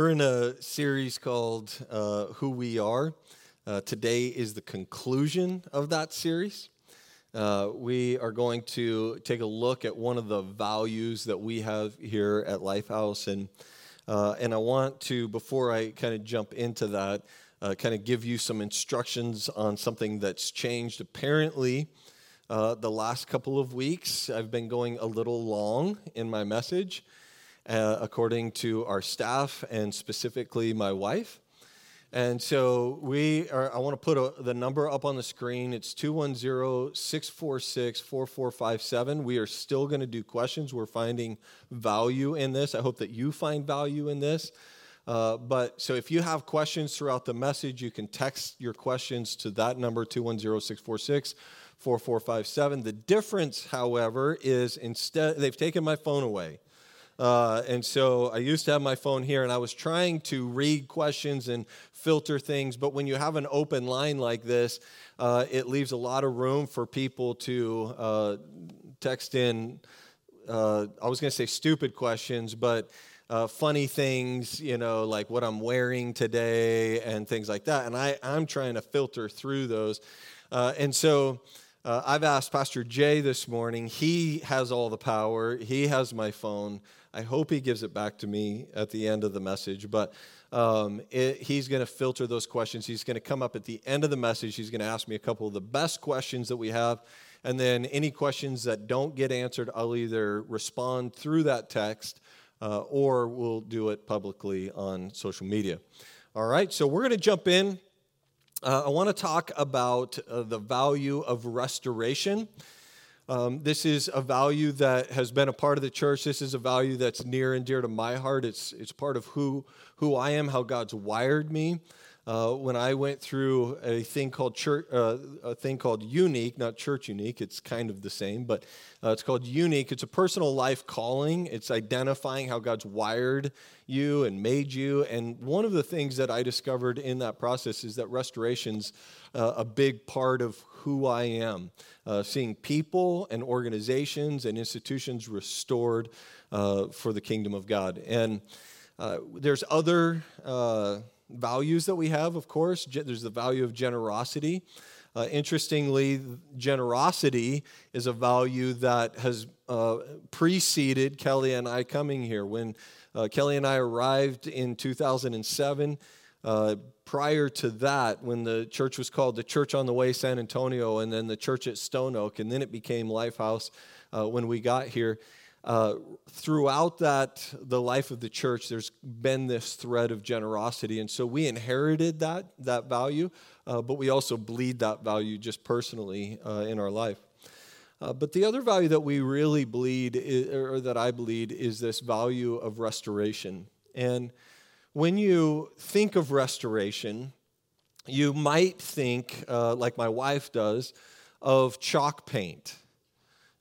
We're in a series called uh, Who We Are. Uh, today is the conclusion of that series. Uh, we are going to take a look at one of the values that we have here at Lifehouse. And, uh, and I want to, before I kind of jump into that, uh, kind of give you some instructions on something that's changed. Apparently, uh, the last couple of weeks, I've been going a little long in my message uh, according to our staff and specifically my wife. And so we are, I want to put a, the number up on the screen. It's 210 646 4457. We are still going to do questions. We're finding value in this. I hope that you find value in this. Uh, but so if you have questions throughout the message, you can text your questions to that number, 210 646 4457. The difference, however, is instead, they've taken my phone away. Uh, and so I used to have my phone here, and I was trying to read questions and filter things. But when you have an open line like this, uh, it leaves a lot of room for people to uh, text in. Uh, I was going to say stupid questions, but uh, funny things, you know, like what I'm wearing today and things like that. And I, I'm trying to filter through those. Uh, and so uh, I've asked Pastor Jay this morning. He has all the power, he has my phone. I hope he gives it back to me at the end of the message, but um, it, he's going to filter those questions. He's going to come up at the end of the message. He's going to ask me a couple of the best questions that we have. And then any questions that don't get answered, I'll either respond through that text uh, or we'll do it publicly on social media. All right, so we're going to jump in. Uh, I want to talk about uh, the value of restoration. Um, this is a value that has been a part of the church. This is a value that's near and dear to my heart. It's, it's part of who, who I am, how God's wired me. Uh, when I went through a thing called church, uh, a thing called Younique, not Church Unique, it's kind of the same, but uh, it's called Younique. It's a personal life calling. It's identifying how God's wired you and made you. And one of the things that I discovered in that process is that restoration's uh, a big part of who I am. Uh, seeing people and organizations and institutions restored uh, for the kingdom of God. And there's other values that we have, of course. There's the value of generosity. Uh, interestingly, generosity is a value that has uh, preceded Kelly and I coming here. When Kelly and I arrived in 2007, uh, prior to that, when the church was called the Church on the Way San Antonio, and then the church at Stone Oak, and then it became Lifehouse uh, when we got here. Uh, throughout that, the life of the church, there's been this thread of generosity, and so we inherited that that value, uh, but we also bleed that value just personally uh, in our life. Uh, but the other value that we really bleed, is, or that I bleed, is this value of restoration. And when you think of restoration, you might think, uh, like my wife does, of chalk paint.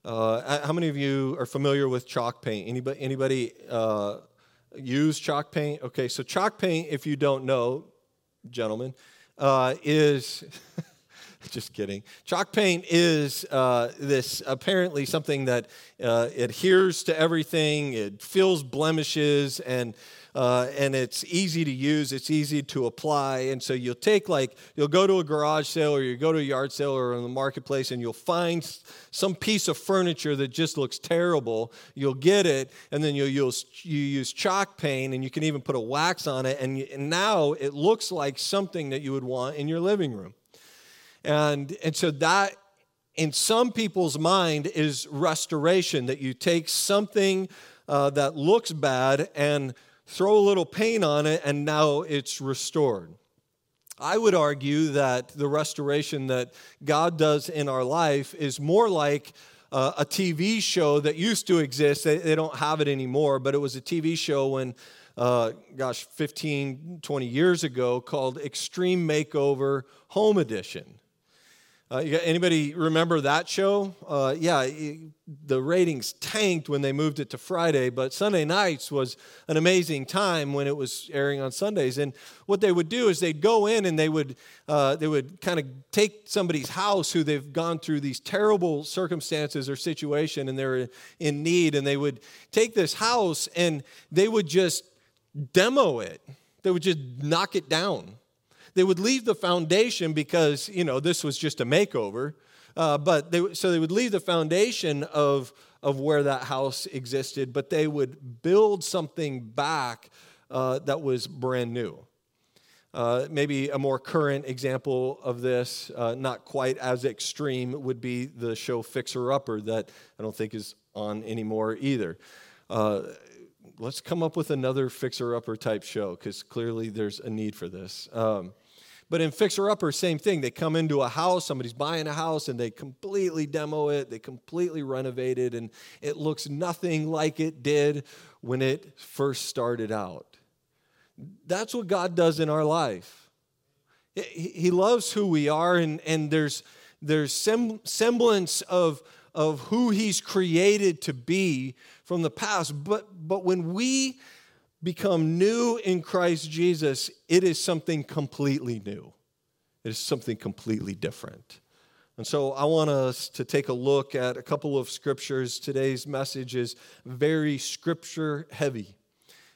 Uh, how many of you are familiar with chalk paint? Anybody, anybody uh, use chalk paint? Okay, so chalk paint, if you don't know, gentlemen, uh, is. just kidding. Chalk paint is uh, this apparently something that uh, adheres to everything, it fills blemishes, and uh, and it's easy to use, it's easy to apply. And so you'll take, like, you'll go to a garage sale or you go to a yard sale or in the marketplace and you'll find some piece of furniture that just looks terrible. You'll get it, and then you'll use, you use chalk paint and you can even put a wax on it. And, and now it looks like something that you would want in your living room. And, and so that in some people's mind is restoration that you take something uh, that looks bad and throw a little paint on it, and now it's restored. I would argue that the restoration that God does in our life is more like uh, a TV show that used to exist. They, they, don't have it anymore, but it was a TV show when, uh, gosh, 15, 20 years ago called Extreme Makeover Home Edition. Uh, anybody remember that show? Uh, yeah, the ratings tanked when they moved it to Friday, but Sunday nights was an amazing time when it was airing on Sundays. And what they would do is they'd go in and they would uh, they would kind of take somebody's house who they've gone through these terrible circumstances or situation and they're in need, and they would take this house and they would just demo it, they would just knock it down. They would leave the foundation because, you know, this was just a makeover. Uh, but they, so they would leave the foundation of, of where that house existed, but they would build something back uh, that was brand new. Uh, maybe a more current example of this, uh, not quite as extreme, would be the show Fixer Upper that I don't think is on anymore either. Uh, let's come up with another Fixer Upper type show because clearly there's a need for this. Um, but in Fixer Upper, same thing. They come into a house, somebody's buying a house, and they completely demo it, they completely renovate it, and it looks nothing like it did when it first started out. That's what God does in our life. He loves who we are, and, and there's, there's sem- semblance of, of who He's created to be from the past. But, but when we become new in Christ Jesus, it is something completely new. It is something completely different. And so I want us to take a look at a couple of scriptures. Today's message is very scripture heavy.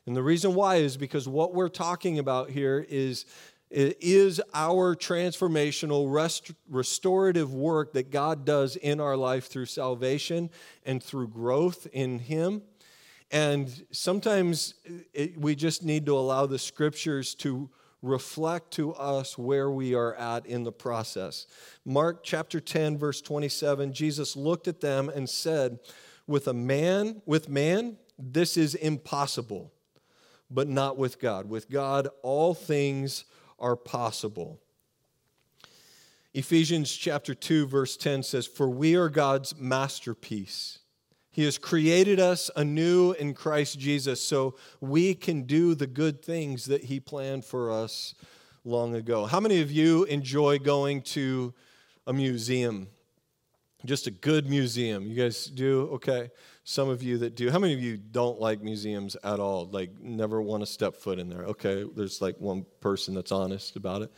And the reason why is because what we're talking about here is, is our transformational, rest, restorative work that God does in our life through salvation and through growth in Him. And sometimes eh, it, we just need to allow the scriptures to reflect to us where we are at in the process. Mark chapter 10 verse 27 Jesus looked at them and said, "With a man, with man, this is impossible, but not with God. With God, all things are possible. Ephesians chapter 2, verse 10 says, For we are God's masterpiece. He has created us anew in Christ Jesus so we can do the good things that He planned for us long ago. How many of you enjoy going to a museum? Just a good museum. You guys do? Okay some of you that do. How many of you don't like museums at all? Like, never want to step foot in there? Okay, there's like one person that's honest about it.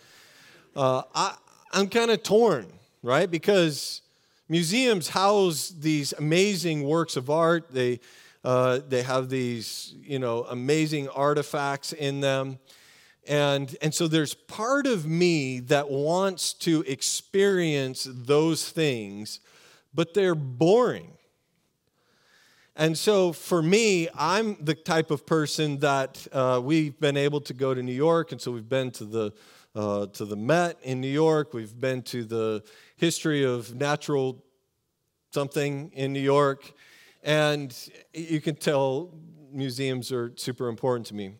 Uh, I, I'm kind of torn, right? Because museums house these amazing works of art. They, uh, they have these, you know, amazing artifacts in them. And, and so there's part of me that wants to experience those things, but they're boring and so for me, I'm the type of person that uh, we've been able to go to New York, and so we've been to the uh, to the Met in New York. We've been to the history of natural something in New York, and you can tell museums are super important to me.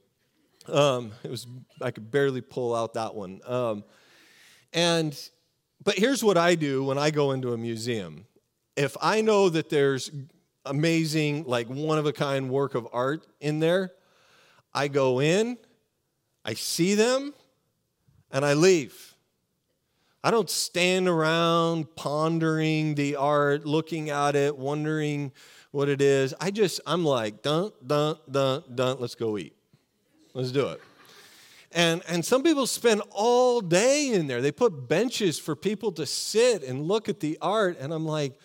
Um, it was I could barely pull out that one. Um, and but here's what I do when I go into a museum. If I know that there's amazing, like one of a kind work of art in there. I go in, I see them, and I leave. I don't stand around pondering the art, looking at it, wondering what it is. I just, I'm like, dun, dun, dun, dun, let's go eat. Let's do it. And, and some people spend all day in there. They put benches for people to sit and look at the art. And I'm like,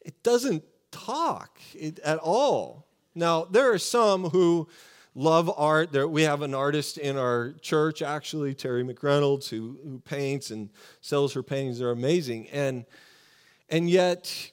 it doesn't talk at all. Now, there are some who love art. There, we have an artist in our church, actually, Terry McReynolds, who, who paints and sells her paintings. They're amazing. And, and yet,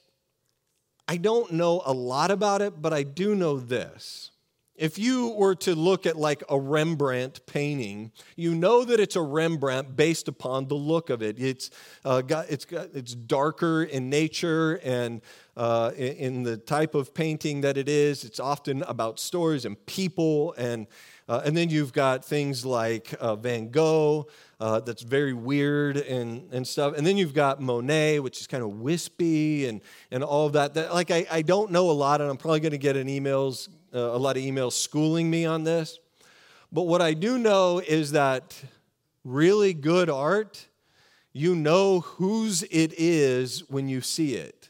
I don't know a lot about it, but I do know this. If you were to look at like a Rembrandt painting, you know that it's a Rembrandt based upon the look of it. It's uh, got, it's got, it's darker in nature and uh, in, the type of painting that it is. It's often about stories and people, and uh, and then you've got things like uh, Van Gogh. Uh, that's very weird and, and stuff. And then you've got Monet, which is kind of wispy and, and all of that. that like, I, I don't know a lot, and I'm probably going to get an emails uh, a lot of emails schooling me on this. But what I do know is that really good art, you know whose it is when you see it.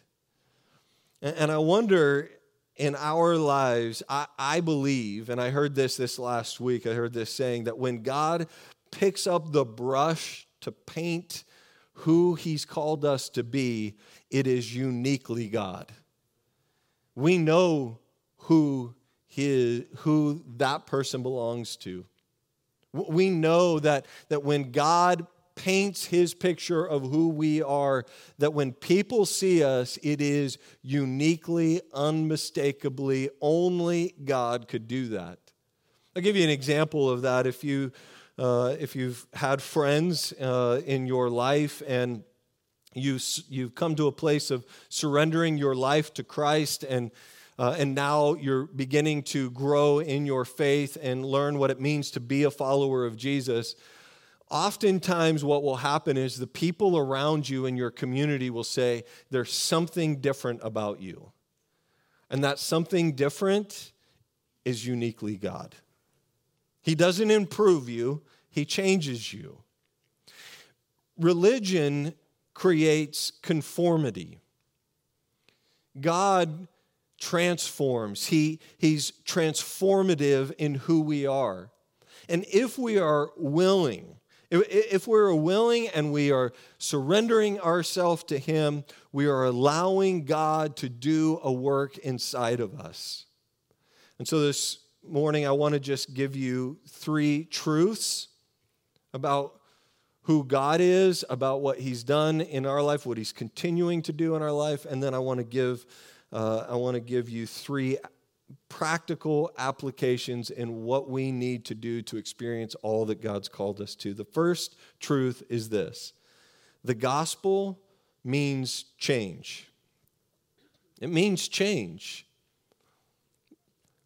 And I wonder in our lives, I, I, believe, and I heard this this last week, I heard this saying that when God picks up the brush to paint who he's called us to be, it is uniquely God. We know who his, who that person belongs to. We know that, that when God paints his picture of who we are, that when people see us, it is uniquely, unmistakably, only God could do that. I'll give you an example of that. If, you, uh, if you've had friends uh, in your life and you, you've come to a place of surrendering your life to Christ and uh, and now you're beginning to grow in your faith and learn what it means to be a follower of Jesus. Oftentimes, what will happen is the people around you in your community will say, There's something different about you. And that something different is uniquely God. He doesn't improve you, He changes you. Religion creates conformity. God transforms, he, He's transformative in who we are. And if we are willing, if we're willing and we are surrendering ourselves to Him, we are allowing God to do a work inside of us. And so this morning, I want to just give you three truths about who God is, about what He's done in our life, what He's continuing to do in our life, and then I want to give uh, I want to give you three practical applications in what we need to do to experience all that God's called us to. The first truth is this the gospel means change. It means change.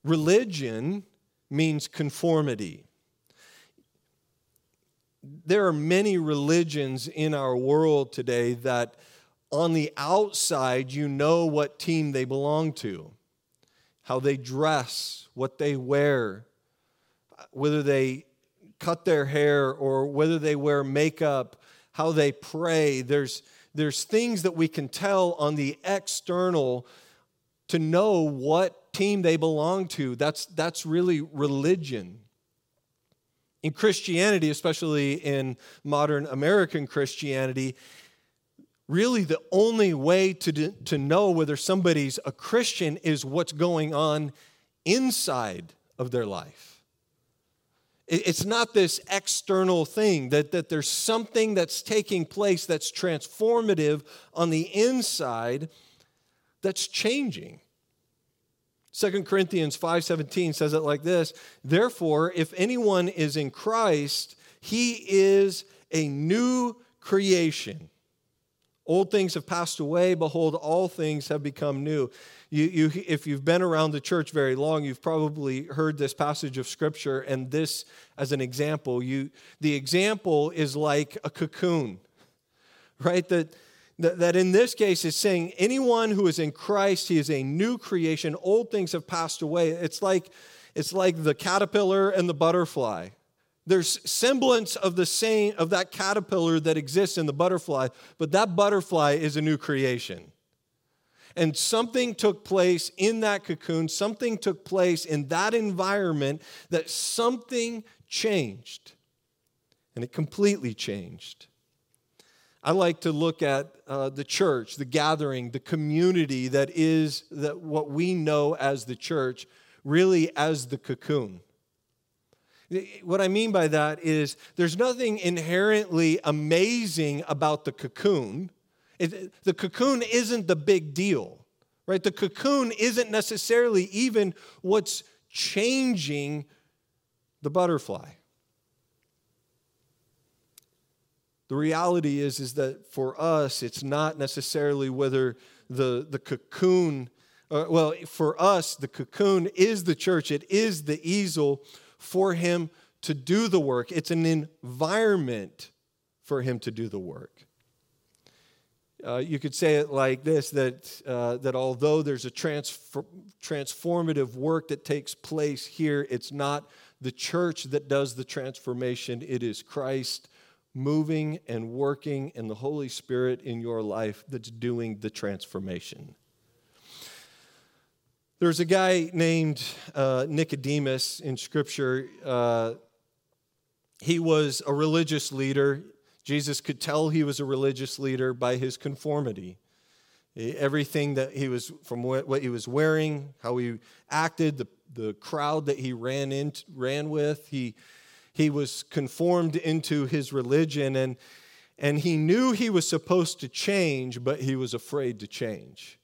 Religion means conformity. There are many religions in our world today that on the outside, you know what team they belong to, how they dress, what they wear, whether they cut their hair or whether they wear makeup, how they pray. There's, there's things that we can tell on the external to know what team they belong to. That's, that's really religion. In Christianity, especially in modern American Christianity, really the only way to, to know whether somebody's a Christian is what's going on inside of their life. It's not this external thing, that, that there's something that's taking place that's transformative on the inside that's changing. 2 Corinthians 5:17 says it like this, "Therefore, if anyone is in Christ, he is a new creation." Old things have passed away. Behold, all things have become new. You, you, if you've been around the church very long, you've probably heard this passage of scripture and this as an example. You, the example is like a cocoon, right? That, that, that in this case is saying anyone who is in Christ, he is a new creation. Old things have passed away. It's like, it's like the caterpillar and the butterfly. There's semblance of the same of that caterpillar that exists in the butterfly, but that butterfly is a new creation. And something took place in that cocoon, something took place in that environment that something changed. And it completely changed. I like to look at uh, the church, the gathering, the community that is that what we know as the church, really as the cocoon. What I mean by that is there's nothing inherently amazing about the cocoon. It, the cocoon isn't the big deal, right? The cocoon isn't necessarily even what's changing the butterfly. The reality is, is that for us, it's not necessarily whether the, the cocoon, uh, well, for us, the cocoon is the church, it is the easel for him to do the work, it's an environment for him to do the work. Uh, you could say it like this that, uh, that although there's a transfer, transformative work that takes place here, it's not the church that does the transformation, it is Christ moving and working and the Holy Spirit in your life that's doing the transformation. There's a guy named uh, Nicodemus in Scripture. Uh, he was a religious leader. Jesus could tell he was a religious leader by his conformity. Everything that he was, from what he was wearing, how he acted, the, the crowd that he ran, in, ran with. He, he was conformed into his religion, and, and he knew he was supposed to change, but he was afraid to change.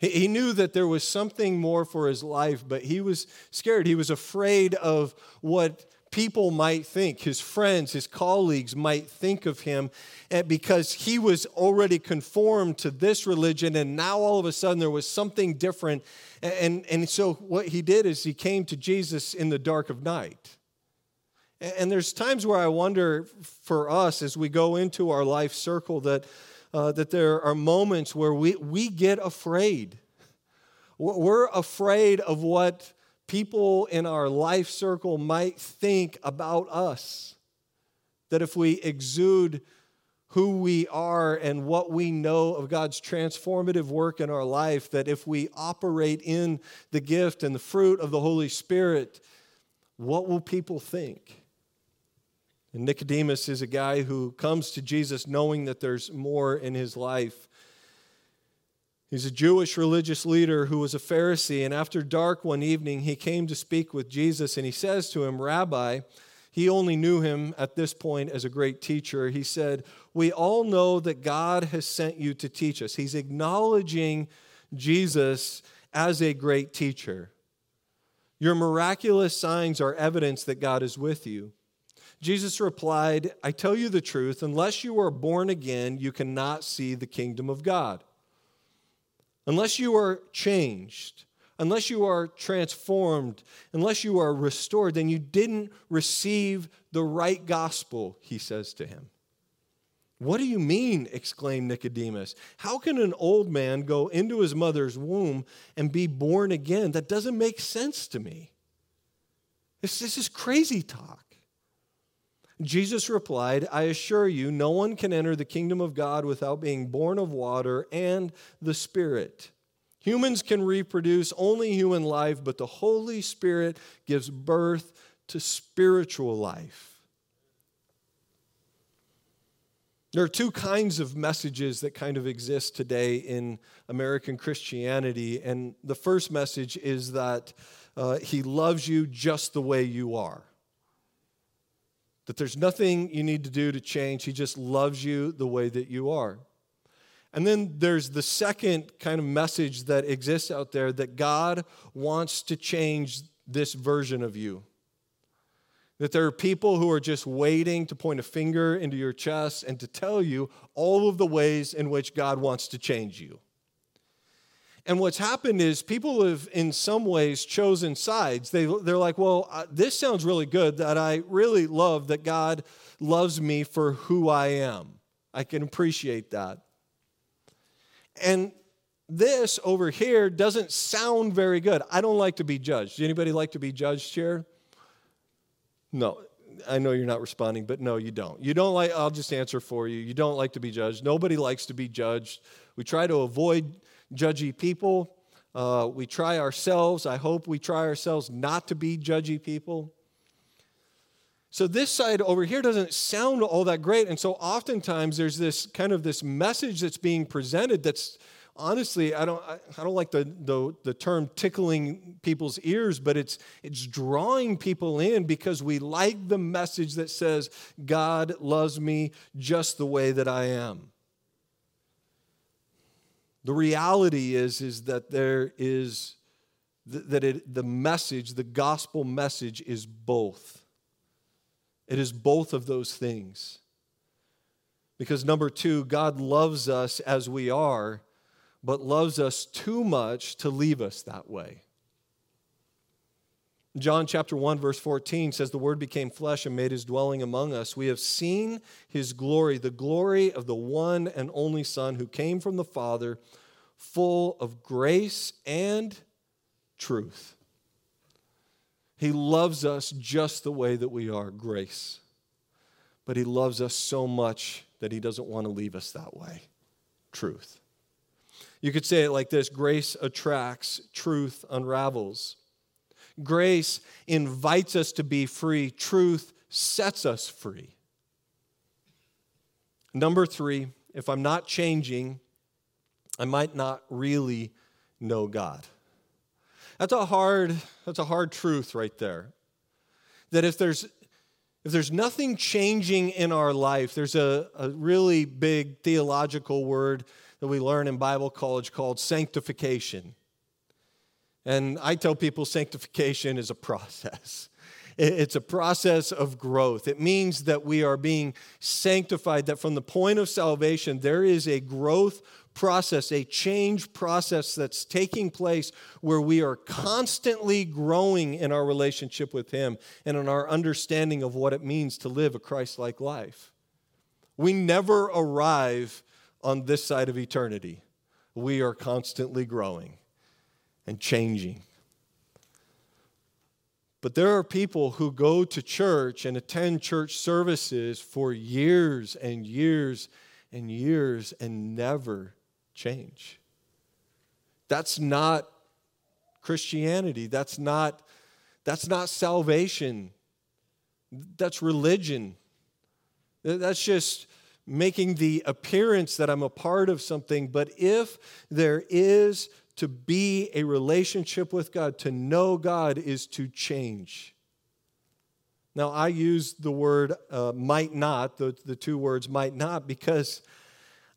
He, knew that there was something more for his life, but he was scared. He was afraid of what people might think, his friends, his colleagues might think of him eh, because he was already conformed to this religion and now all of a sudden there was something different. And, and so what he did is he came to Jesus in the dark of night. And there's times where I wonder for us as we go into our life circle that, uh, that there are moments where we, we get afraid. We're afraid of what people in our life circle might think about us. That if we exude who we are and what we know of God's transformative work in our life, that if we operate in the gift and the fruit of the Holy Spirit, what will people think? And Nicodemus is a guy who comes to Jesus knowing that there's more in his life. He's a Jewish religious leader who was a Pharisee, and after dark one evening, he came to speak with Jesus, and he says to him, Rabbi, he only knew him at this point as a great teacher. He said, We all know that God has sent you to teach us. He's acknowledging Jesus as a great teacher. Your miraculous signs are evidence that God is with you. Jesus replied, I tell you the truth, unless you are born again, you cannot see the kingdom of God. Unless you are changed, unless you are transformed, unless you are restored, then you didn't receive the right gospel, he says to him. What do you mean? exclaimed Nicodemus. How can an old man go into his mother's womb and be born again? That doesn't make sense to me. This, this is crazy talk. Jesus replied, I assure you, no one can enter the kingdom of God without being born of water and the Spirit. Humans can reproduce only human life, but the Holy Spirit gives birth to spiritual life. There are two kinds of messages that kind of exist today in American Christianity. And the first message is that uh, He loves you just the way you are that there's nothing you need to do to change. He just loves you the way that you are. And then there's the second kind of message that exists out there that God wants to change this version of you. That there are people who are just waiting to point a finger into your chest and to tell you all of the ways in which God wants to change you. And what's happened is people have, in some ways, chosen sides. They, they're like, well, uh, this sounds really good that I really love that God loves me for who I am. I can appreciate that. And this over here doesn't sound very good. I don't like to be judged. Anybody like to be judged here? No. I know you're not responding, but no, you don't. You don't like, I'll just answer for you. You don't like to be judged. Nobody likes to be judged. We try to avoid judgy people. Uh, we try ourselves, I hope we try ourselves not to be judgy people. So this side over here doesn't sound all that great. And so oftentimes there's this kind of this message that's being presented that's honestly, I don't, I don't like the, the, the term tickling people's ears, but it's, it's drawing people in because we like the message that says, God loves me just the way that I am. The reality is, is that there is that it, the message, the gospel message is both. It is both of those things. Because number two, God loves us as we are, but loves us too much to leave us that way. John chapter 1 verse 14 says the word became flesh and made his dwelling among us. We have seen his glory, the glory of the one and only son who came from the Father, full of grace and truth. He loves us just the way that we are, grace. But he loves us so much that he doesn't want to leave us that way, truth. You could say it like this grace attracts, truth unravels. Grace invites us to be free, truth sets us free. Number three, if I'm not changing, I might not really know God. That's a hard, that's a hard truth right there. That if there's if there's nothing changing in our life, there's a, a really big theological word that we learn in Bible college called sanctification. And I tell people sanctification is a process. It's a process of growth. It means that we are being sanctified, that from the point of salvation, there is a growth process, a change process that's taking place where we are constantly growing in our relationship with Him and in our understanding of what it means to live a Christ like life. We never arrive on this side of eternity, we are constantly growing and changing. But there are people who go to church and attend church services for years and years and years and never change. That's not Christianity. That's not, that's not salvation. That's religion. That's just making the appearance that I'm a part of something. But if there is to be a relationship with God, to know God, is to change. Now, I use the word uh, might not, the, the two words might not, because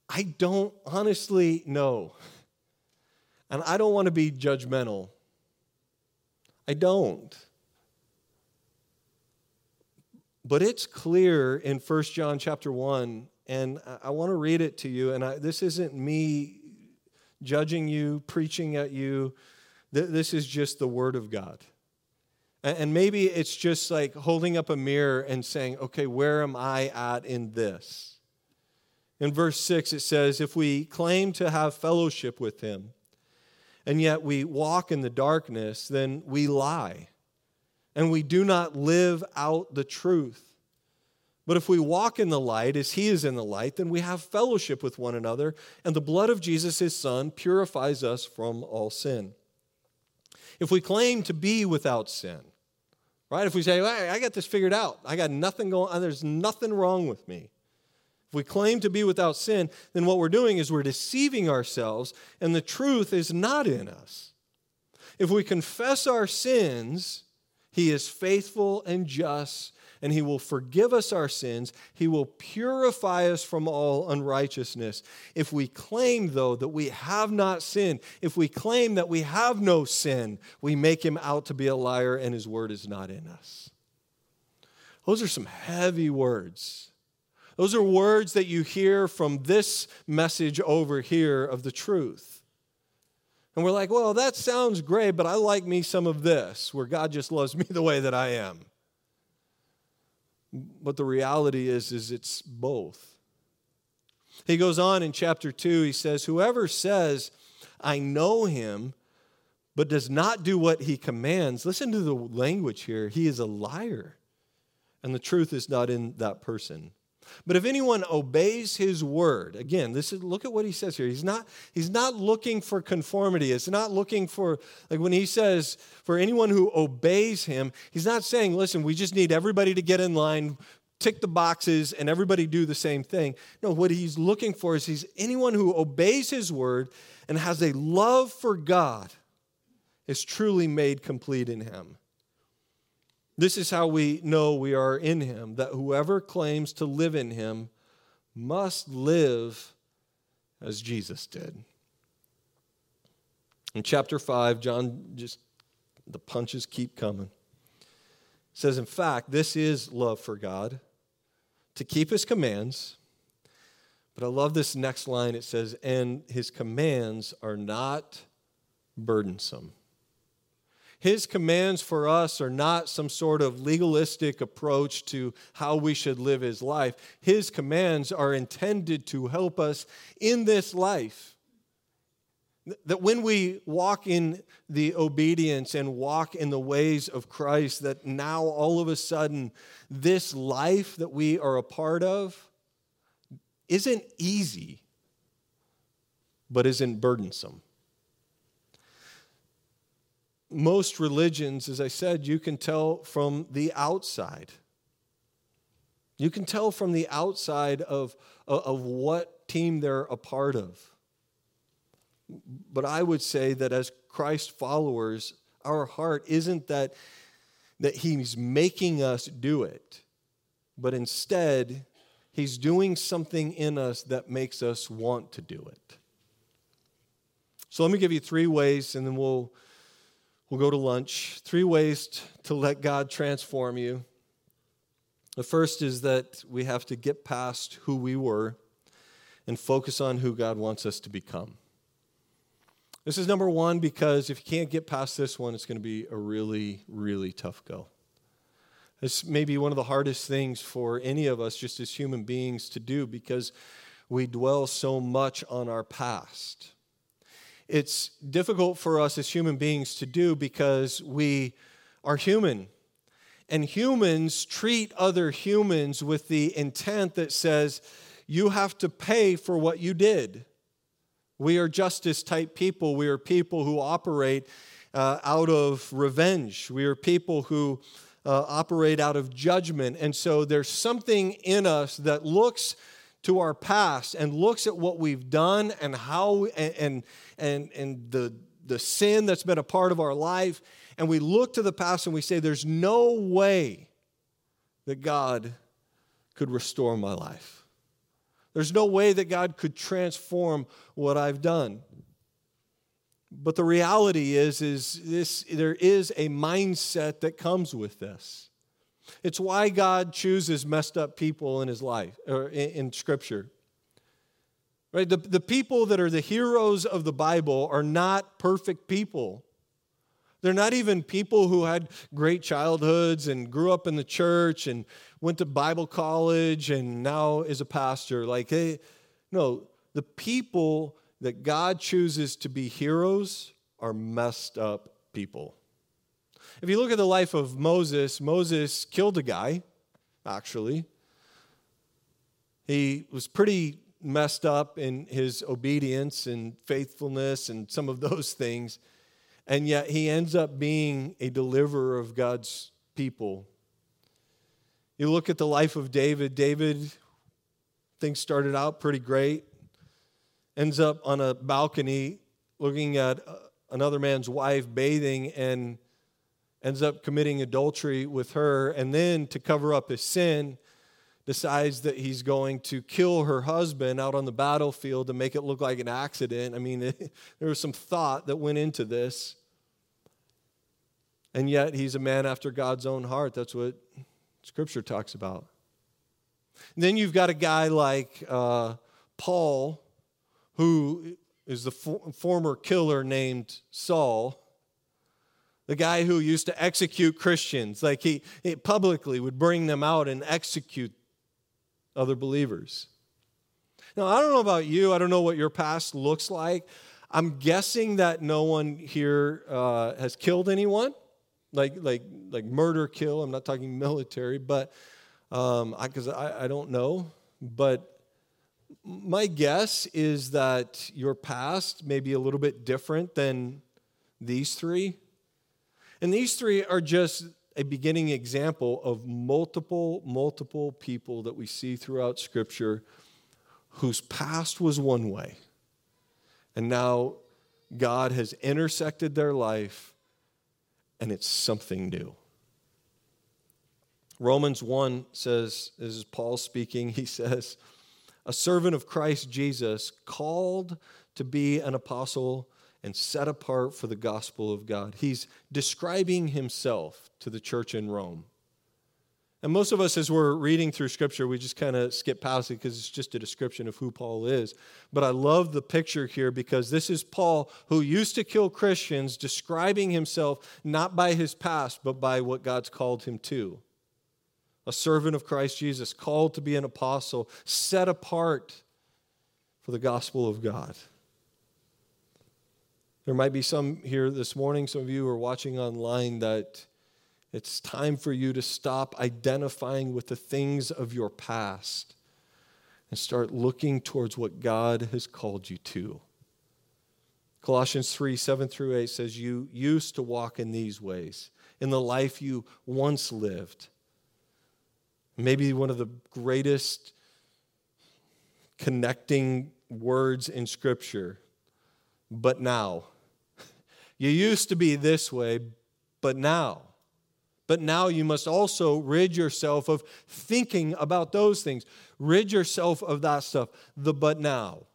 I don't honestly know. And I don't want to be judgmental. I don't. But it's clear in 1 John chapter 1, and I want to read it to you. And I, this isn't me judging you, preaching at you. This is just the Word of God. And maybe it's just like holding up a mirror and saying, okay, where am I at in this? In verse 6, it says, If we claim to have fellowship with him, and yet we walk in the darkness, then we lie, and we do not live out the truth. But if we walk in the light as he is in the light, then we have fellowship with one another, and the blood of Jesus, his son, purifies us from all sin. If we claim to be without sin, right? If we say, well, I got this figured out, I got nothing going on, there's nothing wrong with me. If we claim to be without sin, then what we're doing is we're deceiving ourselves, and the truth is not in us. If we confess our sins, He is faithful and just, and He will forgive us our sins. He will purify us from all unrighteousness. If we claim, though, that we have not sinned, if we claim that we have no sin, we make Him out to be a liar, and His word is not in us. Those are some heavy words. Those are words that you hear from this message over here of the truth. And we're like, well, that sounds great, but I like me some of this, where God just loves me the way that I am. But the reality is, is it's both. He goes on in chapter 2, he says, Whoever says, I know him, but does not do what he commands, listen to the language here. He is a liar, and the truth is not in that person. But if anyone obeys his word, again, this is look at what he says here. He's not he's not looking for conformity. It's not looking for like when he says for anyone who obeys him, he's not saying, listen, we just need everybody to get in line, tick the boxes and everybody do the same thing. No, what he's looking for is he's anyone who obeys his word and has a love for God is truly made complete in him. This is how we know we are in him, that whoever claims to live in him must live as Jesus did. In chapter 5, John just, the punches keep coming. It says, in fact, this is love for God, to keep his commands. But I love this next line. It says, and his commands are not burdensome. His commands for us are not some sort of legalistic approach to how we should live his life. His commands are intended to help us in this life. That when we walk in the obedience and walk in the ways of Christ, that now all of a sudden, this life that we are a part of isn't easy, but isn't burdensome most religions, as I said, you can tell from the outside. You can tell from the outside of, of what team they're a part of. But I would say that as Christ followers, our heart isn't that, that He's making us do it, but instead, He's doing something in us that makes us want to do it. So let me give you three ways, and then we'll, we'll go to lunch. Three ways to let God transform you. The first is that we have to get past who we were and focus on who God wants us to become. This is number one because if you can't get past this one, it's going to be a really, really tough go. It's maybe one of the hardest things for any of us, just as human beings, to do because we dwell so much on our past. It's difficult for us as human beings to do because we are human. And humans treat other humans with the intent that says, you have to pay for what you did. We are justice type people. We are people who operate uh, out of revenge. We are people who uh, operate out of judgment. And so there's something in us that looks to our past and looks at what we've done and how and and and, the the sin that's been a part of our life and we look to the past and we say there's no way that God could restore my life. There's no way that God could transform what I've done. But the reality is, is this, there is a mindset that comes with this. It's why God chooses messed up people in his life, or in, in Scripture. Right? The, the people that are the heroes of the Bible are not perfect people. They're not even people who had great childhoods and grew up in the church and went to Bible college and now is a pastor. Like, hey, no, the people that God chooses to be heroes are messed up people. If you look at the life of Moses, Moses killed a guy, actually. He was pretty messed up in his obedience and faithfulness and some of those things. And yet he ends up being a deliverer of God's people. You look at the life of David, David, things started out pretty great ends up on a balcony looking at uh, another man's wife bathing and ends up committing adultery with her. And then to cover up his sin, decides that he's going to kill her husband out on the battlefield to make it look like an accident. I mean, there was some thought that went into this. And yet, he's a man after God's own heart. That's what Scripture talks about. And then you've got a guy like uh, Paul, who is the for- former killer named Saul, the guy who used to execute Christians. Like he, he publicly would bring them out and execute other believers. Now, I don't know about you, I don't know what your past looks like. I'm guessing that no one here uh, has killed anyone, like, like, like murder, kill. I'm not talking military, but because um, I, I, I don't know. But my guess is that your past may be a little bit different than these three. And these three are just a beginning example of multiple, multiple people that we see throughout Scripture whose past was one way. And now God has intersected their life and it's something new. Romans 1 says, this is Paul speaking, he says, a servant of Christ Jesus, called to be an apostle and set apart for the gospel of God. He's describing himself to the church in Rome. And most of us, as we're reading through scripture, we just kind of skip past it because it's just a description of who Paul is. But I love the picture here because this is Paul who used to kill Christians, describing himself not by his past, but by what God's called him to a servant of Christ Jesus, called to be an apostle, set apart for the gospel of God. There might be some here this morning, some of you are watching online, that it's time for you to stop identifying with the things of your past and start looking towards what God has called you to. Colossians 3 7 through 8 says, You used to walk in these ways, in the life you once lived Maybe one of the greatest connecting words in Scripture. But now, You used to be this way, but now. But now you must also rid yourself of thinking about those things. Rid yourself of that stuff, the but now.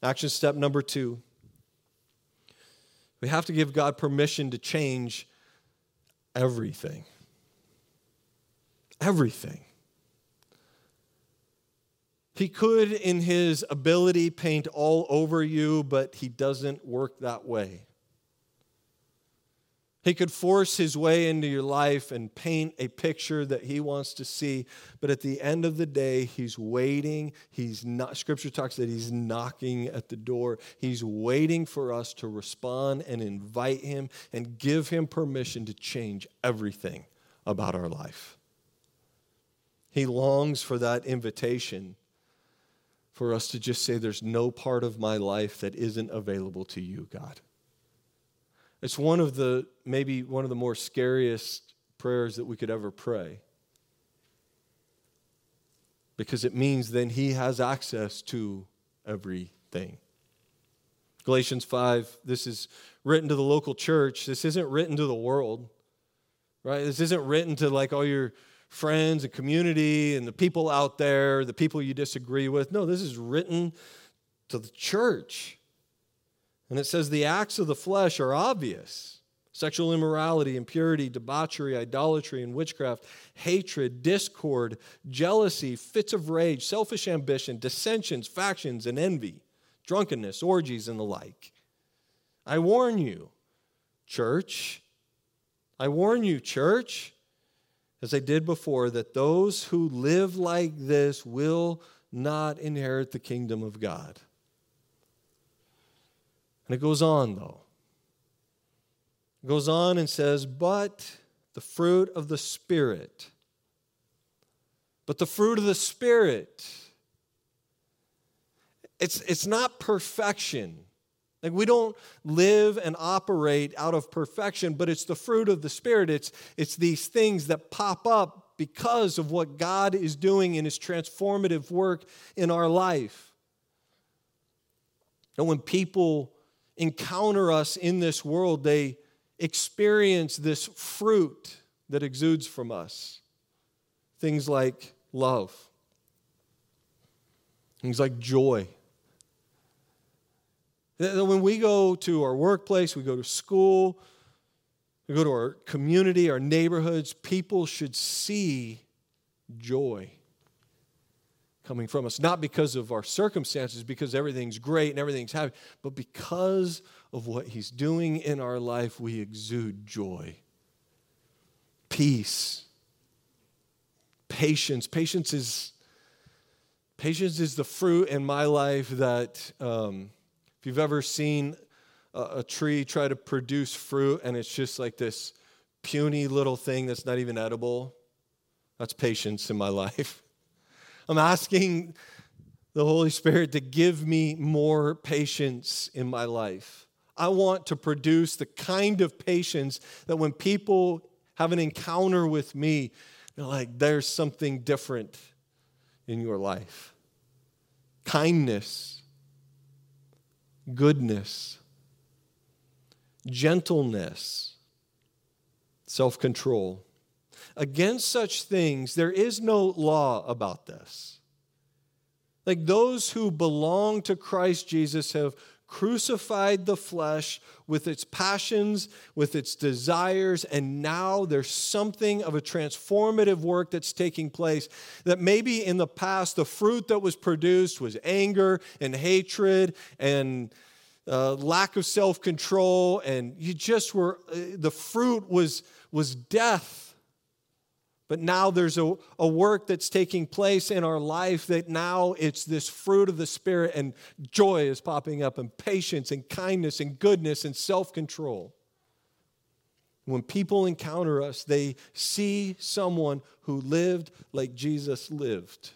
Action step number two we have to give God permission to change everything. Everything. He could, in his ability, paint all over you, but he doesn't work that way. He could force his way into your life and paint a picture that he wants to see. But at the end of the day, he's waiting. He's not, scripture talks that he's knocking at the door. He's waiting for us to respond and invite him and give him permission to change everything about our life. He longs for that invitation for us to just say, There's no part of my life that isn't available to you, God. It's one of the, maybe one of the more scariest prayers that we could ever pray. Because it means then he has access to everything. Galatians 5, this is written to the local church. This isn't written to the world, right? This isn't written to like all your friends and community and the people out there, the people you disagree with. No, this is written to the church. And it says the acts of the flesh are obvious sexual immorality, impurity, debauchery, idolatry, and witchcraft, hatred, discord, jealousy, fits of rage, selfish ambition, dissensions, factions, and envy, drunkenness, orgies, and the like. I warn you, church. I warn you, church, as I did before, that those who live like this will not inherit the kingdom of God. And it goes on, though. It goes on and says, But the fruit of the Spirit. But the fruit of the Spirit. It's, it's not perfection. Like we don't live and operate out of perfection, but it's the fruit of the Spirit. It's, it's these things that pop up because of what God is doing in His transformative work in our life. And when people encounter us in this world, they experience this fruit that exudes from us. Things like love, things like joy. When we go to our workplace, we go to school, we go to our community, our neighborhoods, people should see joy coming from us, not because of our circumstances, because everything's great and everything's happy, but because of what He's doing in our life, we exude joy, peace, patience. Patience is patience is the fruit in my life that um, if you've ever seen a, a tree try to produce fruit and it's just like this puny little thing that's not even edible, that's patience in my life. I'm asking the Holy Spirit to give me more patience in my life. I want to produce the kind of patience that when people have an encounter with me, they're like, there's something different in your life. Kindness, goodness, gentleness, self control. Against such things, there is no law about this. Like those who belong to Christ Jesus have crucified the flesh with its passions, with its desires, and now there's something of a transformative work that's taking place that maybe in the past the fruit that was produced was anger and hatred and uh, lack of self-control and you just were uh, the fruit was was death but now there's a, a work that's taking place in our life that now it's this fruit of the Spirit, and joy is popping up, and patience, and kindness, and goodness, and self control. When people encounter us, they see someone who lived like Jesus lived.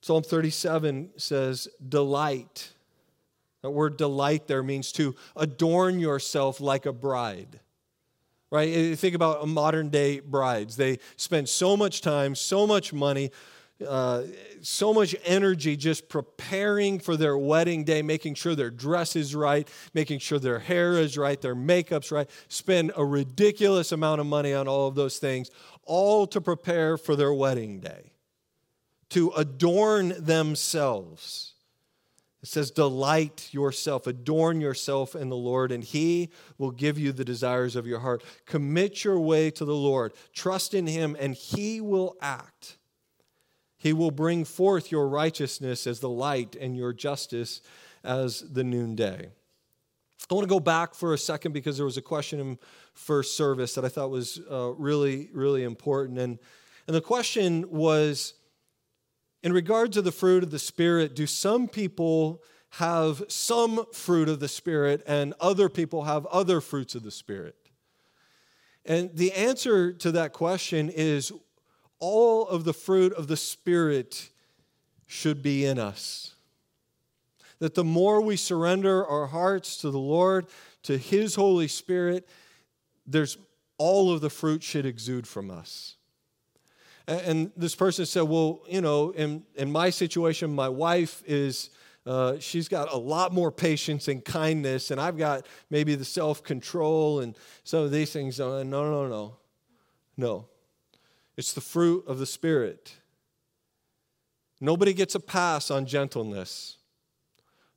Psalm 37 says, Delight. That word delight there means to adorn yourself like a bride right? Think about modern day brides. They spend so much time, so much money uh, so much energy just preparing for their wedding day, making sure their dress is right, making sure their hair is right, their makeup's right, spend a ridiculous amount of money on all of those things, all to prepare for their wedding day, to adorn themselves. It says, Delight yourself, adorn yourself in the Lord, and He will give you the desires of your heart. Commit your way to the Lord, trust in Him, and He will act. He will bring forth your righteousness as the light and your justice as the noonday. I want to go back for a second because there was a question in first service that I thought was uh, really, really important. And, and the question was, in regard to the fruit of the Spirit, do some people have some fruit of the Spirit and other people have other fruits of the Spirit? And the answer to that question is all of the fruit of the Spirit should be in us. That the more we surrender our hearts to the Lord, to His Holy Spirit, there's all of the fruit should exude from us. And this person said, Well, you know, in, in my situation, my wife is, uh, she's got a lot more patience and kindness, and I've got maybe the self control and some of these things. No, no, no, no. No. It's the fruit of the Spirit. Nobody gets a pass on gentleness,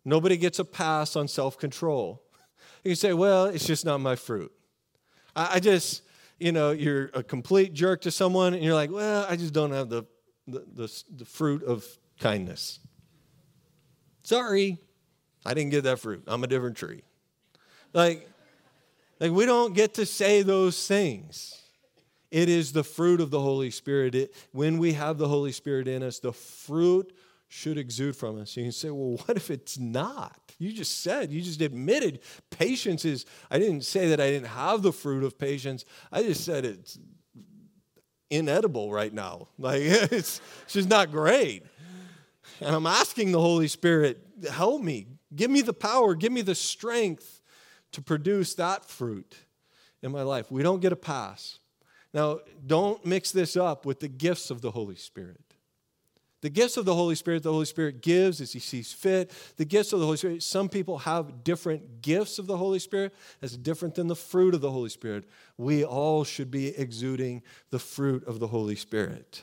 nobody gets a pass on self control. You say, Well, it's just not my fruit. I, I just, you know, you're a complete jerk to someone and you're like, well, I just don't have the, the, the, the fruit of kindness. Sorry, I didn't get that fruit. I'm a different tree. Like, like we don't get to say those things. It is the fruit of the Holy Spirit. It, when we have the Holy Spirit in us, the fruit should exude from us. You can say, well, what if it's not? You just said, you just admitted patience is, I didn't say that I didn't have the fruit of patience. I just said it's inedible right now. Like, it's, just not great. And I'm asking the Holy Spirit, help me, give me the power, give me the strength to produce that fruit in my life. We don't get a pass. Now, don't mix this up with the gifts of the Holy Spirit. The gifts of the Holy Spirit, the Holy Spirit gives as He sees fit. The gifts of the Holy Spirit, some people have different gifts of the Holy Spirit as different than the fruit of the Holy Spirit. We all should be exuding the fruit of the Holy Spirit.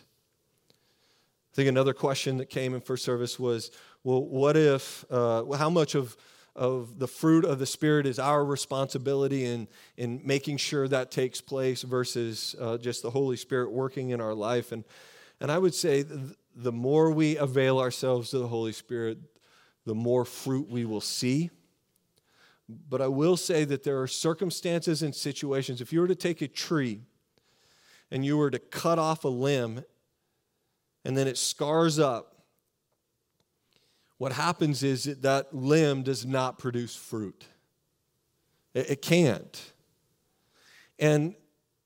I think another question that came in first service was well, what if, uh, how much of of the fruit of the Spirit is our responsibility in, in making sure that takes place versus uh, just the Holy Spirit working in our life. And, and I would say the more we avail ourselves to the Holy Spirit, the more fruit we will see. But I will say that there are circumstances and situations. If you were to take a tree and you were to cut off a limb and then it scars up, what happens is that, that limb does not produce fruit. It, it can't. And,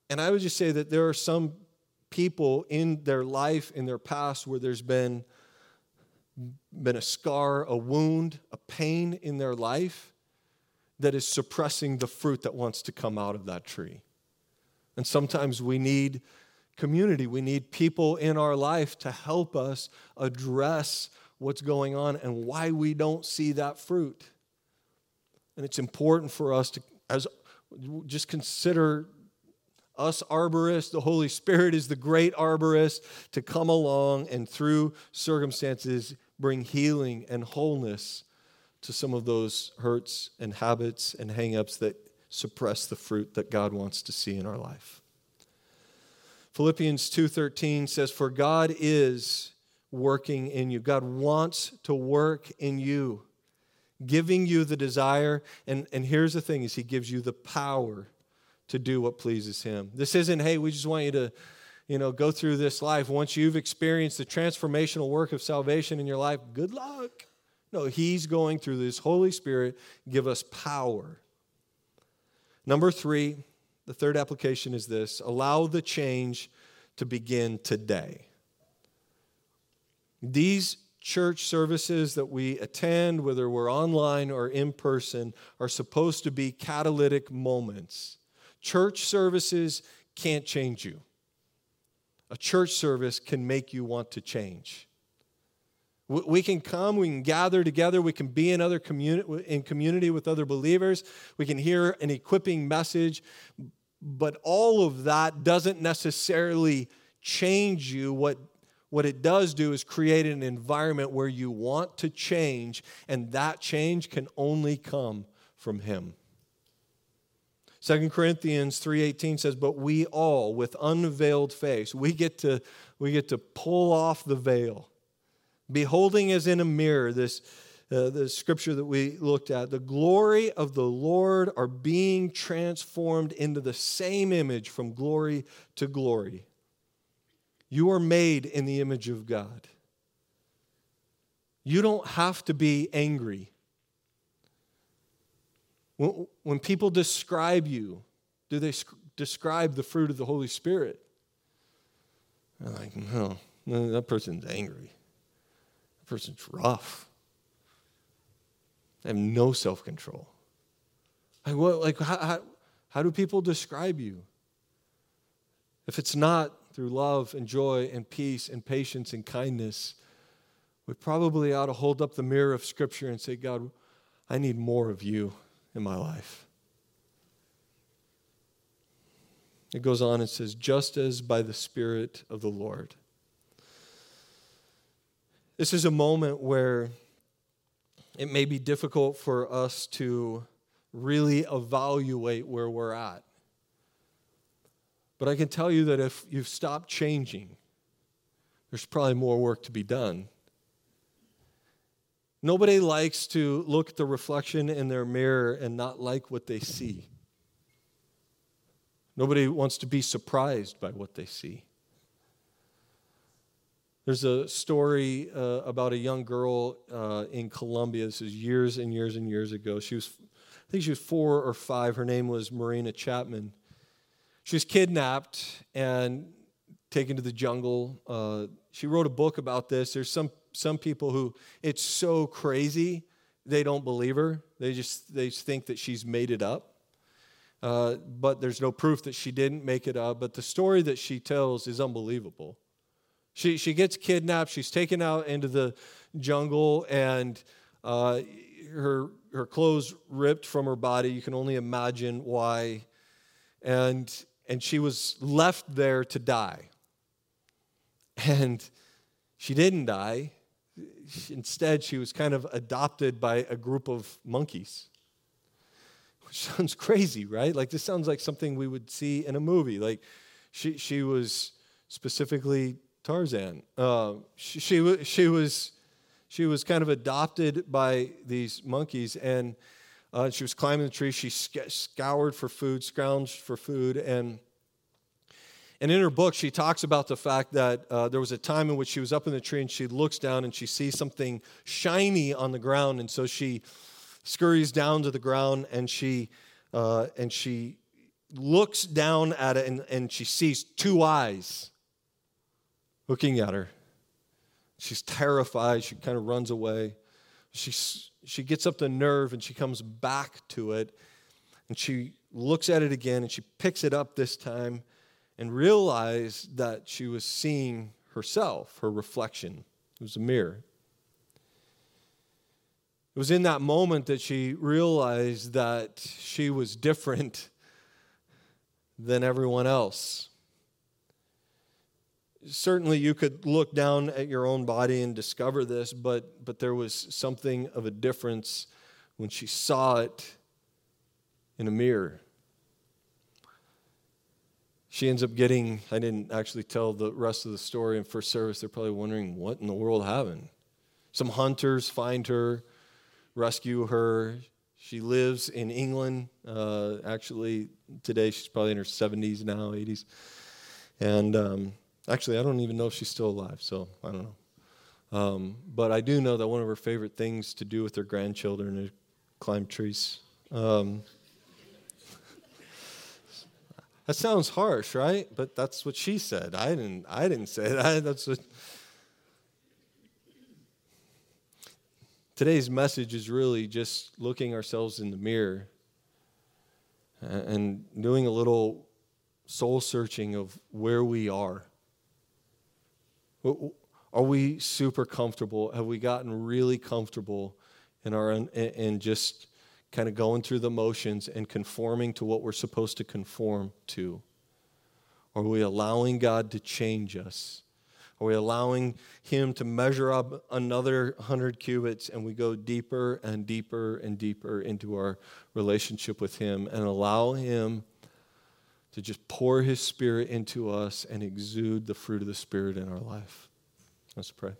and I would just say that there are some people in their life, in their past, where there's been, been a scar, a wound, a pain in their life that is suppressing the fruit that wants to come out of that tree. And sometimes we need community, we need people in our life to help us address what's going on and why we don't see that fruit. And it's important for us to as just consider us arborists, the Holy Spirit is the great arborist to come along and through circumstances bring healing and wholeness to some of those hurts and habits and hangups that suppress the fruit that God wants to see in our life. Philippians 2:13 says for God is working in you. God wants to work in you, giving you the desire and and here's the thing is he gives you the power to do what pleases him. This isn't, hey, we just want you to, you know, go through this life. Once you've experienced the transformational work of salvation in your life, good luck. No, he's going through this Holy Spirit, give us power. Number three, the third application is this allow the change to begin today. These church services that we attend, whether we're online or in person, are supposed to be catalytic moments Church services can't change you. a church service can make you want to change. We can come, we can gather together, we can be in other communi- in community with other believers, we can hear an equipping message, but all of that doesn't necessarily change you. What, what it does do is create an environment where you want to change, and that change can only come from Him. 2 Corinthians 3:18 says, "But we all with unveiled face, we get to we get to pull off the veil beholding as in a mirror this uh, the scripture that we looked at the glory of the lord are being transformed into the same image from glory to glory. You are made in the image of god. You don't have to be angry when, when people describe you do they sc- describe the fruit of the holy spirit they're like no, no that person's angry That person's rough. They have no self control. Like, what, like how, how, how do people describe you? If it's not through love and joy and peace and patience and kindness, we probably ought to hold up the mirror of Scripture and say, God, I need more of you in my life. It goes on and says, just as by the Spirit of the Lord. This is a moment where it may be difficult for us to really evaluate where we're at. But I can tell you that if you've stopped changing, there's probably more work to be done. Nobody likes to look at the reflection in their mirror and not like what they see. Nobody wants to be surprised by what they see. There's a story uh, about a young girl uh, in Colombia. This is years and years and years ago. She was, I think she was four or five. Her name was Marina Chapman. She was kidnapped and taken to the jungle. Uh, she wrote a book about this. There's some some people who it's so crazy they don't believe her. They just they think that she's made it up. Uh, but there's no proof that she didn't make it up. But the story that she tells is unbelievable. She, she gets kidnapped. She's taken out into the jungle, and uh, her, her clothes ripped from her body. You can only imagine why. And, and she was left there to die. And she didn't die. Instead, she was kind of adopted by a group of monkeys. Which sounds crazy, right? Like, this sounds like something we would see in a movie. Like, she, she was specifically Tarzan. Uh, she, she, she, was, she was kind of adopted by these monkeys, and uh, she was climbing the tree. She sc- scoured for food, scrounged for food, and and in her book, she talks about the fact that uh, there was a time in which she was up in the tree and she looks down and she sees something shiny on the ground, and so she scurries down to the ground and she uh, and she looks down at it and, and she sees two eyes looking at her. She's terrified. She kind of runs away. She, she gets up the nerve and she comes back to it and she looks at it again and she picks it up this time and realized that she was seeing herself, her reflection. It was a mirror. It was in that moment that she realized that she was different than everyone else certainly you could look down at your own body and discover this, but, but there was something of a difference when she saw it in a mirror. She ends up getting, I didn't actually tell the rest of the story in first service. They're probably wondering, what in the world happened? Some hunters find her, rescue her. She lives in England. Uh, actually, today she's probably in her 70s now, 80s. And um, Actually, I don't even know if she's still alive, so I don't know. Um, but I do know that one of her favorite things to do with her grandchildren is climb trees. Um, that sounds harsh, right? But that's what she said. I didn't. I didn't say that. That's what. Today's message is really just looking ourselves in the mirror and doing a little soul searching of where we are Are we super comfortable? Have we gotten really comfortable in our own, in just kind of going through the motions and conforming to what we're supposed to conform to? Are we allowing God to change us? Are we allowing Him to measure up another 100 cubits and we go deeper and deeper and deeper into our relationship with Him and allow Him to just pour His Spirit into us and exude the fruit of the Spirit in our life? Let's pray.